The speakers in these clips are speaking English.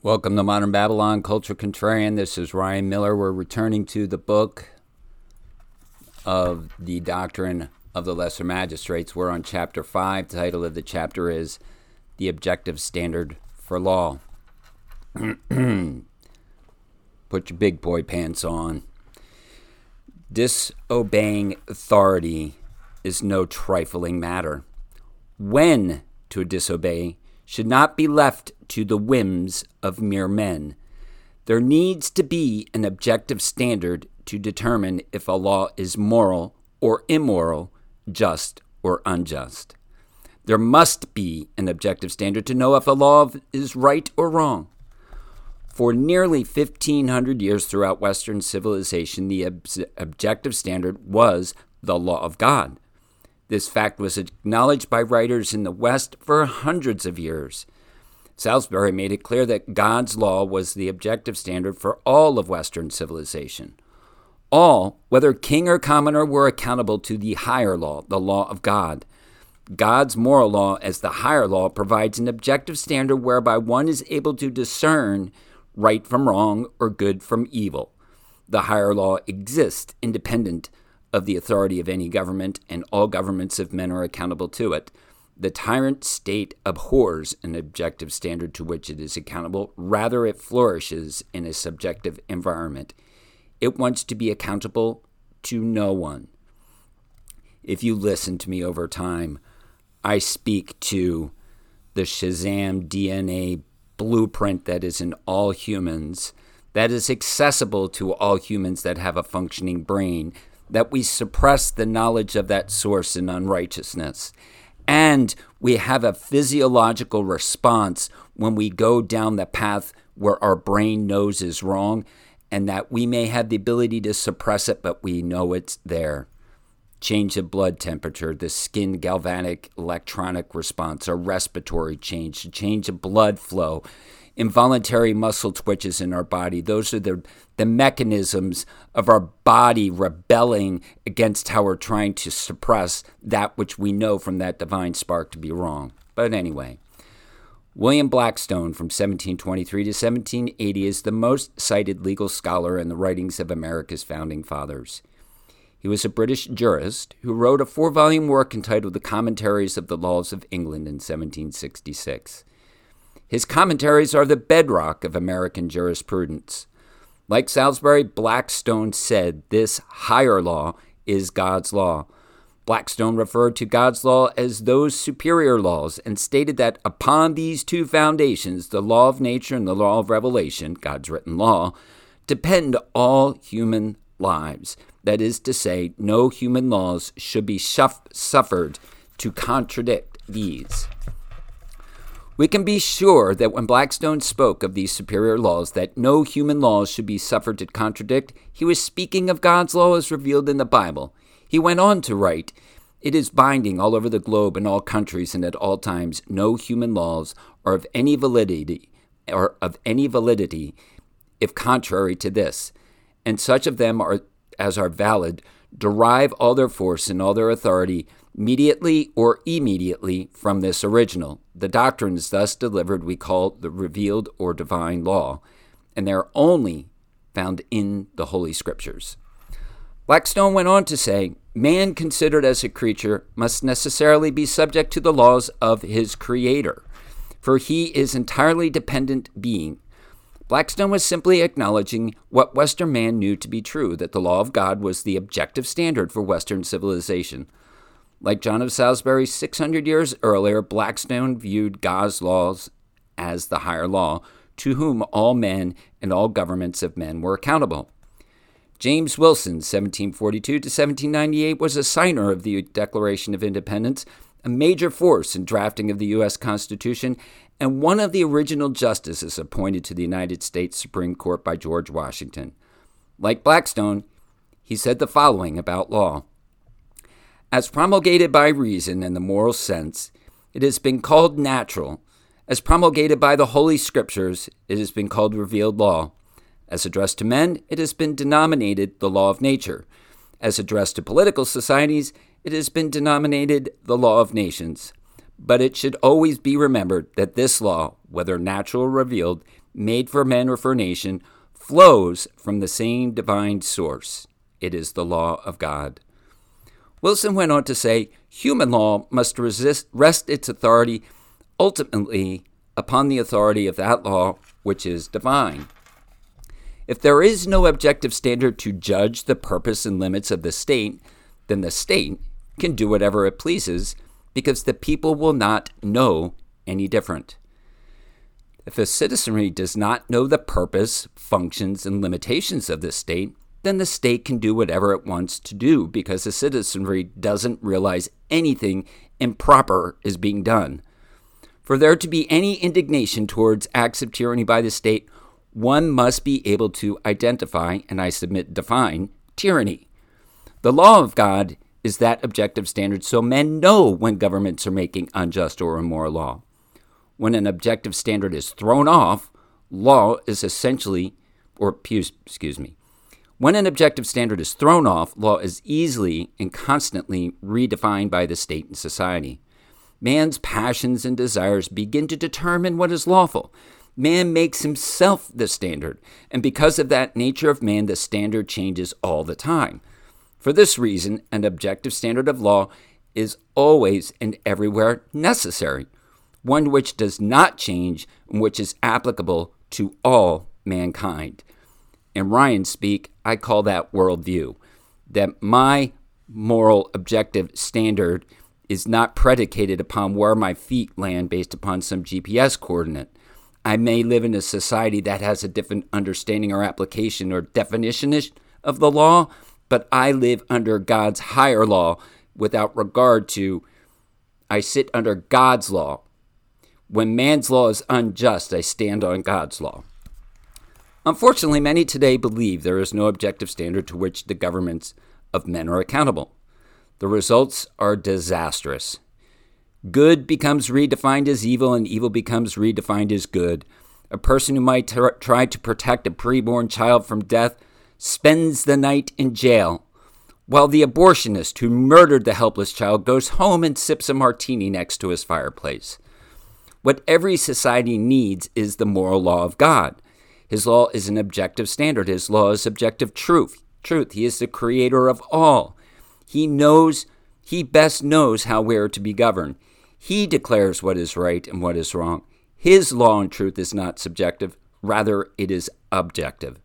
Welcome to Modern Babylon Culture Contrarian. This is Ryan Miller. We're returning to the book of the Doctrine of the Lesser Magistrates. We're on chapter 5. The title of the chapter is The Objective Standard for Law. Put your big boy pants on. Disobeying authority is no trifling matter. When to disobey should not be left to the whims of mere men. There needs to be an objective standard to determine if a law is moral or immoral, just or unjust. There must be an objective standard to know if a law is right or wrong. For nearly 1500 years throughout Western civilization, the ob- objective standard was the law of God. This fact was acknowledged by writers in the West for hundreds of years. Salisbury made it clear that God's law was the objective standard for all of Western civilization. All, whether king or commoner, were accountable to the higher law, the law of God. God's moral law, as the higher law, provides an objective standard whereby one is able to discern right from wrong or good from evil. The higher law exists independent of the authority of any government, and all governments of men are accountable to it. The tyrant state abhors an objective standard to which it is accountable. Rather, it flourishes in a subjective environment. It wants to be accountable to no one. If you listen to me over time, I speak to the Shazam DNA blueprint that is in all humans, that is accessible to all humans that have a functioning brain, that we suppress the knowledge of that source in unrighteousness and we have a physiological response when we go down the path where our brain knows is wrong, and that we may have the ability to suppress it, but we know it's there. Change of blood temperature, the skin galvanic electronic response, a respiratory change, change of blood flow, involuntary muscle twitches in our body. Those are the, the mechanisms of our body rebelling against how we're trying to suppress that which we know from that divine spark to be wrong. But anyway, William Blackstone from 1723 to 1780 is the most cited legal scholar in the writings of America's founding fathers. He was a British jurist who wrote a four volume work entitled The Commentaries of the Laws of England in 1766. His commentaries are the bedrock of American jurisprudence. Like Salisbury, Blackstone said this higher law is God's law. Blackstone referred to God's law as those superior laws and stated that upon these two foundations, the law of nature and the law of revelation, God's written law, depend all human lives. That is to say, no human laws should be suffered to contradict these. We can be sure that when Blackstone spoke of these superior laws, that no human laws should be suffered to contradict, he was speaking of God's law as revealed in the Bible. He went on to write, It is binding all over the globe in all countries and at all times. No human laws are of any validity or of any validity if contrary to this, and such of them are as are valid derive all their force and all their authority mediately or immediately from this original. The doctrines thus delivered we call the revealed or divine law, and they are only found in the Holy Scriptures. Blackstone went on to say, Man considered as a creature must necessarily be subject to the laws of his Creator, for he is entirely dependent being. Blackstone was simply acknowledging what Western man knew to be true that the law of God was the objective standard for Western civilization. Like John of Salisbury 600 years earlier, Blackstone viewed God's laws as the higher law, to whom all men and all governments of men were accountable. James Wilson, 1742 to 1798, was a signer of the Declaration of Independence, a major force in drafting of the U.S. Constitution, and one of the original justices appointed to the United States Supreme Court by George Washington. Like Blackstone, he said the following about law as promulgated by reason and the moral sense, it has been called natural. As promulgated by the Holy Scriptures, it has been called revealed law. As addressed to men, it has been denominated the law of nature. As addressed to political societies, it has been denominated the law of nations. But it should always be remembered that this law, whether natural or revealed, made for men or for nation, flows from the same divine source. It is the law of God. Wilson went on to say human law must resist, rest its authority ultimately upon the authority of that law which is divine. If there is no objective standard to judge the purpose and limits of the state, then the state can do whatever it pleases because the people will not know any different. If a citizenry does not know the purpose, functions, and limitations of the state, then the state can do whatever it wants to do because the citizenry doesn't realize anything improper is being done. For there to be any indignation towards acts of tyranny by the state, one must be able to identify, and I submit define, tyranny. The law of God is that objective standard so men know when governments are making unjust or immoral law. When an objective standard is thrown off, law is essentially, or excuse me, when an objective standard is thrown off, law is easily and constantly redefined by the state and society. Man's passions and desires begin to determine what is lawful. Man makes himself the standard, and because of that nature of man, the standard changes all the time. For this reason, an objective standard of law is always and everywhere necessary, one which does not change and which is applicable to all mankind. In Ryan speak, I call that worldview. That my moral objective standard is not predicated upon where my feet land based upon some GPS coordinate. I may live in a society that has a different understanding or application or definition of the law, but I live under God's higher law without regard to I sit under God's law. When man's law is unjust, I stand on God's law. Unfortunately, many today believe there is no objective standard to which the governments of men are accountable. The results are disastrous. Good becomes redefined as evil, and evil becomes redefined as good. A person who might try to protect a preborn child from death spends the night in jail, while the abortionist who murdered the helpless child goes home and sips a martini next to his fireplace. What every society needs is the moral law of God his law is an objective standard. His law is objective truth. Truth. He is the creator of all. He knows, he best knows how we are to be governed. He declares what is right and what is wrong. His law and truth is not subjective, rather, it is objective.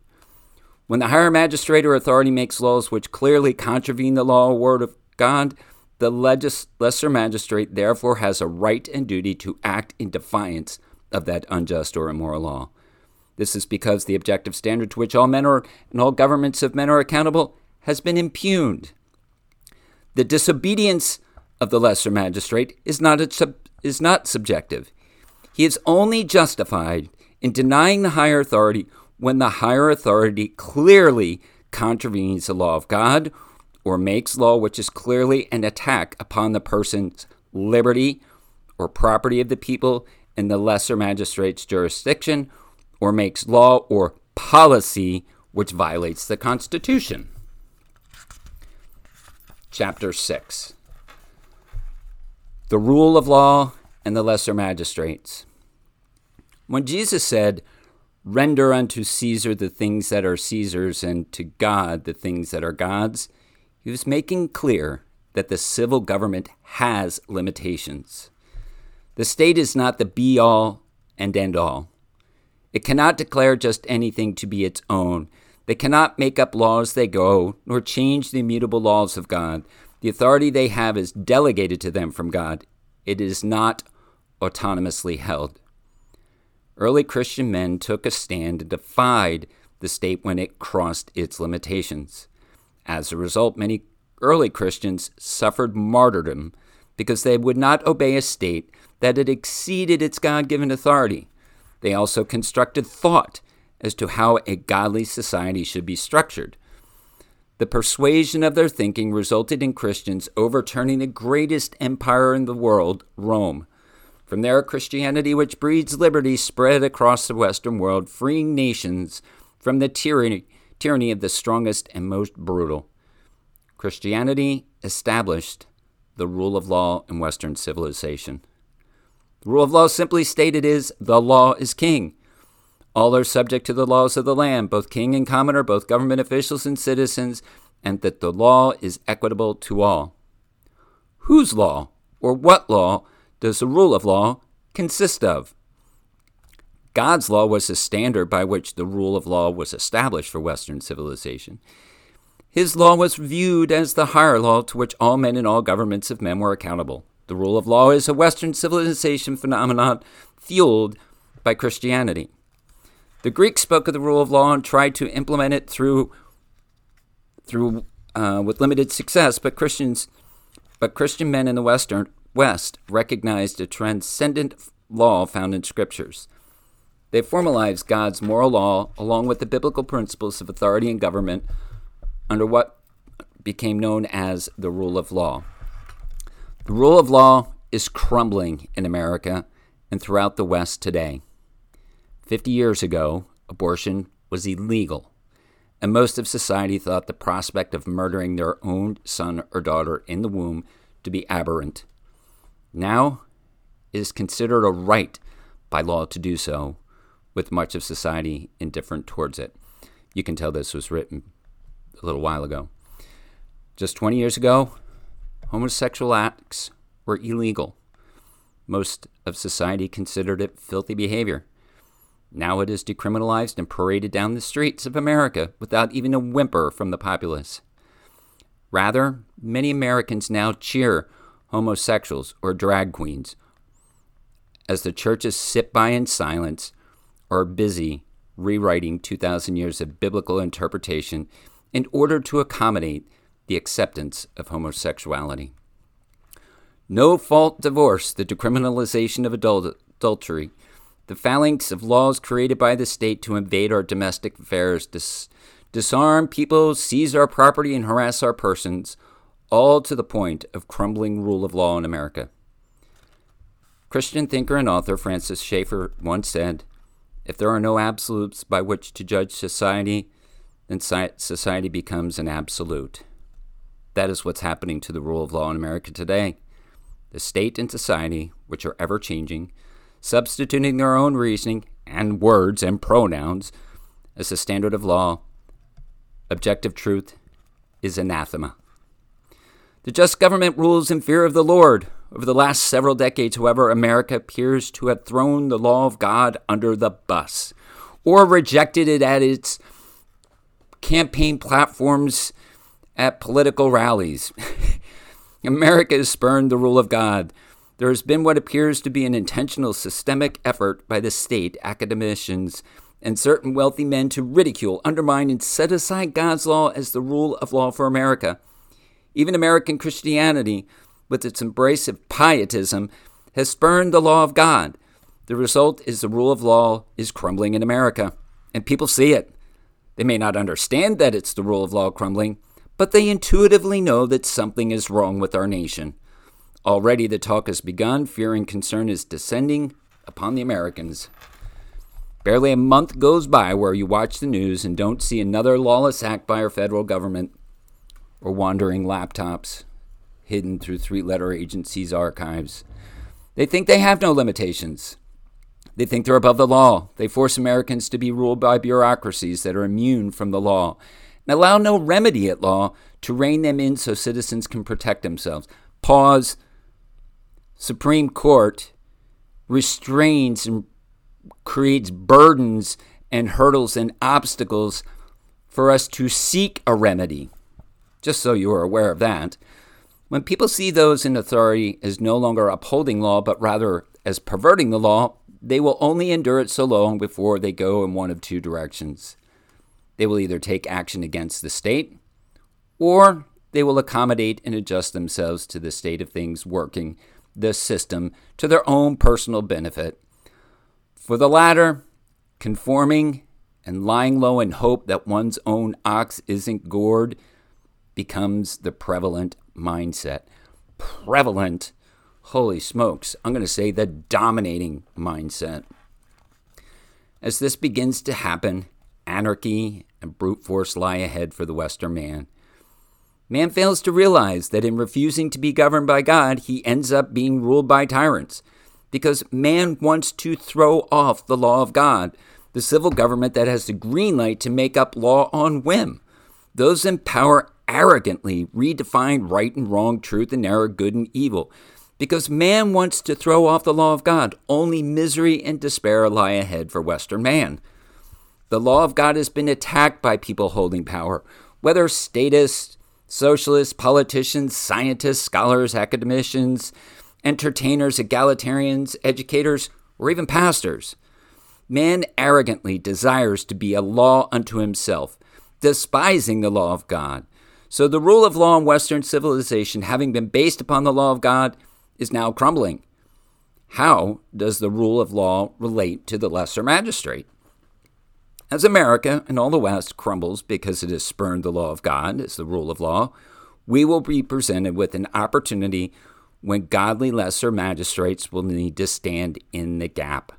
When the higher magistrate or authority makes laws which clearly contravene the law or word of God, the legis- lesser magistrate therefore has a right and duty to act in defiance of that unjust or immoral law. This is because the objective standard to which all men are and all governments of men are accountable has been impugned. The disobedience of the lesser magistrate is not, sub, is not subjective. He is only justified in denying the higher authority when the higher authority clearly contravenes the law of God or makes law which is clearly an attack upon the person's liberty or property of the people in the lesser magistrate's jurisdiction or makes law or policy which violates the Constitution. Chapter 6 The Rule of Law and the Lesser Magistrates. When Jesus said, Render unto Caesar the things that are Caesar's, and to God the things that are God's, he was making clear that the civil government has limitations. The state is not the be all and end all. It cannot declare just anything to be its own. They cannot make up laws they go, nor change the immutable laws of God. The authority they have is delegated to them from God. It is not autonomously held. Early Christian men took a stand and defied the state when it crossed its limitations. As a result, many early Christians suffered martyrdom because they would not obey a state that had exceeded its God given authority. They also constructed thought as to how a godly society should be structured. The persuasion of their thinking resulted in Christians overturning the greatest empire in the world, Rome. From there, Christianity, which breeds liberty, spread across the Western world, freeing nations from the tyranny, tyranny of the strongest and most brutal. Christianity established the rule of law in Western civilization. The rule of law, simply stated, is the law is king. All are subject to the laws of the land, both king and commoner, both government officials and citizens, and that the law is equitable to all. Whose law, or what law, does the rule of law consist of? God's law was the standard by which the rule of law was established for Western civilization. His law was viewed as the higher law to which all men and all governments of men were accountable. The rule of law is a Western civilization phenomenon fueled by Christianity. The Greeks spoke of the rule of law and tried to implement it through, through uh, with limited success, but Christians, but Christian men in the Western West recognized a transcendent law found in scriptures. They formalized God's moral law along with the biblical principles of authority and government under what became known as the rule of law. The rule of law is crumbling in America and throughout the West today. 50 years ago, abortion was illegal, and most of society thought the prospect of murdering their own son or daughter in the womb to be aberrant. Now, it is considered a right by law to do so, with much of society indifferent towards it. You can tell this was written a little while ago. Just 20 years ago, homosexual acts were illegal. Most of society considered it filthy behavior. Now it is decriminalized and paraded down the streets of America without even a whimper from the populace. Rather, many Americans now cheer homosexuals or drag queens as the churches sit by in silence or are busy rewriting 2,000 years of biblical interpretation in order to accommodate the acceptance of homosexuality. No fault divorce, the decriminalization of adult- adultery, the phalanx of laws created by the state to invade our domestic affairs, dis- disarm people, seize our property, and harass our persons, all to the point of crumbling rule of law in America. Christian thinker and author Francis Schaeffer once said, If there are no absolutes by which to judge society, then society becomes an absolute. That is what's happening to the rule of law in America today. The state and society, which are ever changing, substituting their own reasoning and words and pronouns as the standard of law, objective truth is anathema. The just government rules in fear of the Lord. Over the last several decades, however, America appears to have thrown the law of God under the bus or rejected it at its campaign platforms at political rallies. America has spurned the rule of God. There has been what appears to be an intentional systemic effort by the state, academicians, and certain wealthy men to ridicule, undermine, and set aside God's law as the rule of law for America. Even American Christianity, with its embrace of pietism, has spurned the law of God. The result is the rule of law is crumbling in America, and people see it. They may not understand that it's the rule of law crumbling, but they intuitively know that something is wrong with our nation. Already the talk has begun, fear and concern is descending upon the Americans. Barely a month goes by where you watch the news and don't see another lawless act by our federal government or wandering laptops hidden through three letter agencies' archives. They think they have no limitations. They think they're above the law. They force Americans to be ruled by bureaucracies that are immune from the law and allow no remedy at law to rein them in so citizens can protect themselves. Pause. Supreme Court restrains and creates burdens and hurdles and obstacles for us to seek a remedy. Just so you are aware of that. When people see those in authority as no longer upholding law, but rather as perverting the law, they will only endure it so long before they go in one of two directions. They will either take action against the state, or they will accommodate and adjust themselves to the state of things working the system to their own personal benefit. For the latter, conforming and lying low in hope that one's own ox isn't gored becomes the prevalent mindset. Prevalent holy smokes, I'm going to say the dominating mindset. As this begins to happen, anarchy and brute force lie ahead for the Western man. Man fails to realize that in refusing to be governed by God, he ends up being ruled by tyrants. because man wants to throw off the law of God, the civil government that has the green light to make up law on whim. Those in power arrogantly redefine right and wrong, truth and error, good and evil. Because man wants to throw off the law of God, only misery and despair lie ahead for Western man. The law of God has been attacked by people holding power, whether statists, socialists, politicians, scientists, scholars, academicians, entertainers, egalitarians, educators, or even pastors. Man arrogantly desires to be a law unto himself, despising the law of God. So the rule of law in Western civilization, having been based upon the law of God, is now crumbling. How does the rule of law relate to the lesser magistrate? As America and all the West crumbles because it has spurned the law of God as the rule of law, we will be presented with an opportunity when godly lesser magistrates will need to stand in the gap.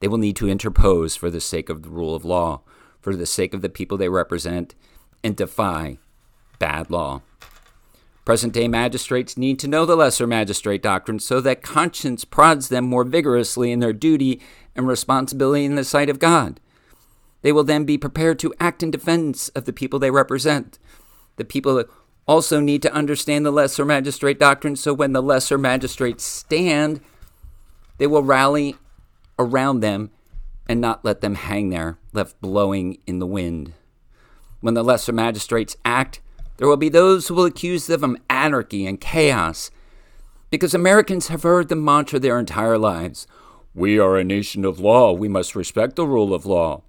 They will need to interpose for the sake of the rule of law, for the sake of the people they represent, and defy bad law. Present day magistrates need to know the lesser magistrate doctrine so that conscience prods them more vigorously in their duty and responsibility in the sight of God. They will then be prepared to act in defense of the people they represent. The people also need to understand the lesser magistrate doctrine so when the lesser magistrates stand, they will rally around them and not let them hang there, left blowing in the wind. When the lesser magistrates act, there will be those who will accuse them of anarchy and chaos, because Americans have heard the mantra their entire lives We are a nation of law, we must respect the rule of law.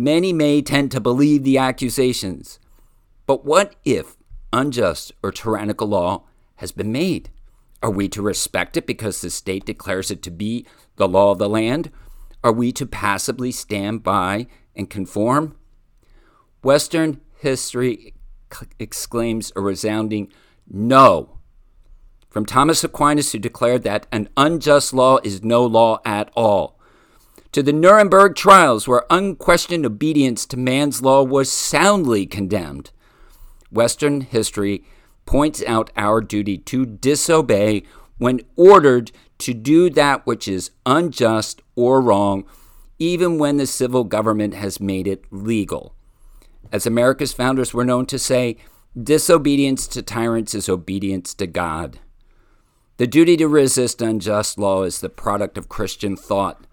Many may tend to believe the accusations, but what if unjust or tyrannical law has been made? Are we to respect it because the state declares it to be the law of the land? Are we to passively stand by and conform? Western history exclaims a resounding no from Thomas Aquinas, who declared that an unjust law is no law at all, to the Nuremberg trials, where unquestioned obedience to man's law was soundly condemned. Western history points out our duty to disobey when ordered to do that which is unjust or wrong, even when the civil government has made it legal. As America's founders were known to say, disobedience to tyrants is obedience to God. The duty to resist unjust law is the product of Christian thought.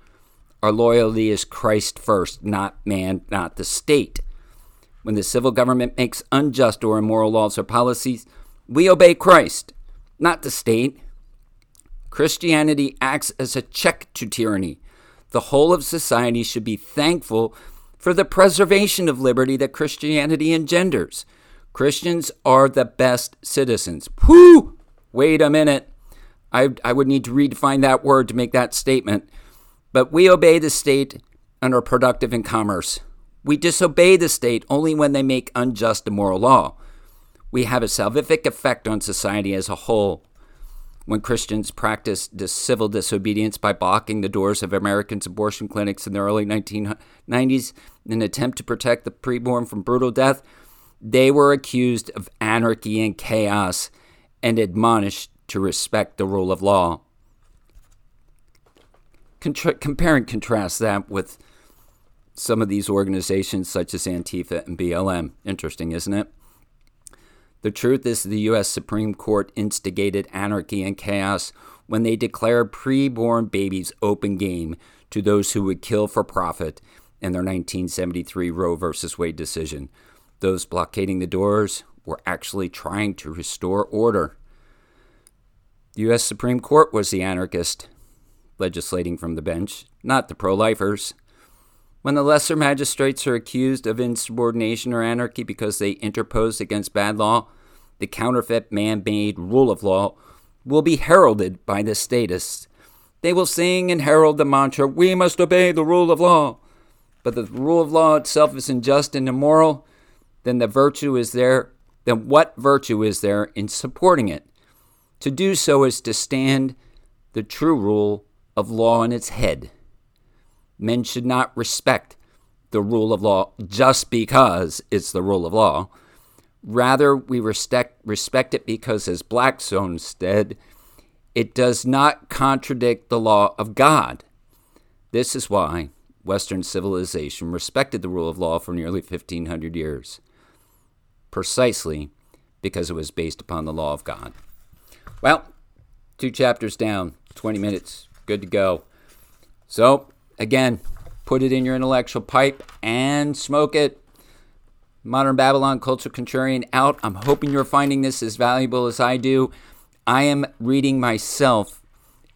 Our loyalty is Christ first, not man, not the state. When the civil government makes unjust or immoral laws or policies, we obey Christ, not the state. Christianity acts as a check to tyranny. The whole of society should be thankful for the preservation of liberty that Christianity engenders. Christians are the best citizens. Whoo! Wait a minute. I, I would need to redefine that word to make that statement. But we obey the state and are productive in commerce. We disobey the state only when they make unjust immoral law. We have a salvific effect on society as a whole. When Christians practiced civil disobedience by blocking the doors of Americans' abortion clinics in the early 1990s in an attempt to protect the preborn from brutal death, they were accused of anarchy and chaos and admonished to respect the rule of law. Contra- compare and contrast that with some of these organizations such as Antifa and BLM. Interesting, isn't it? The truth is, the U.S. Supreme Court instigated anarchy and chaos when they declared preborn babies open game to those who would kill for profit in their 1973 Roe v. Wade decision. Those blockading the doors were actually trying to restore order. The U.S. Supreme Court was the anarchist, legislating from the bench, not the pro lifers. When the lesser magistrates are accused of insubordination or anarchy because they interpose against bad law, the counterfeit man made rule of law will be heralded by the statists. They will sing and herald the mantra, We must obey the rule of law. But the rule of law itself is unjust and immoral, then the virtue is there, then what virtue is there in supporting it? To do so is to stand the true rule of law on its head men should not respect the rule of law just because it's the rule of law. Rather, we respect, respect it because, as Blackstone said, it does not contradict the law of God. This is why Western civilization respected the rule of law for nearly 1500 years, precisely because it was based upon the law of God. Well, two chapters down, 20 minutes, good to go. So, again, put it in your intellectual pipe and smoke it. Modern Babylon Culture Contrarian out. I'm hoping you're finding this as valuable as I do. I am reading myself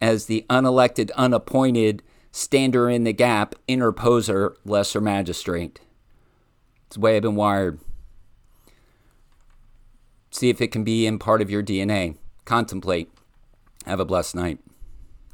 as the unelected, unappointed stander in the gap, interposer, lesser magistrate. It's the way I've been wired. See if it can be in part of your DNA. Contemplate. Have a blessed night.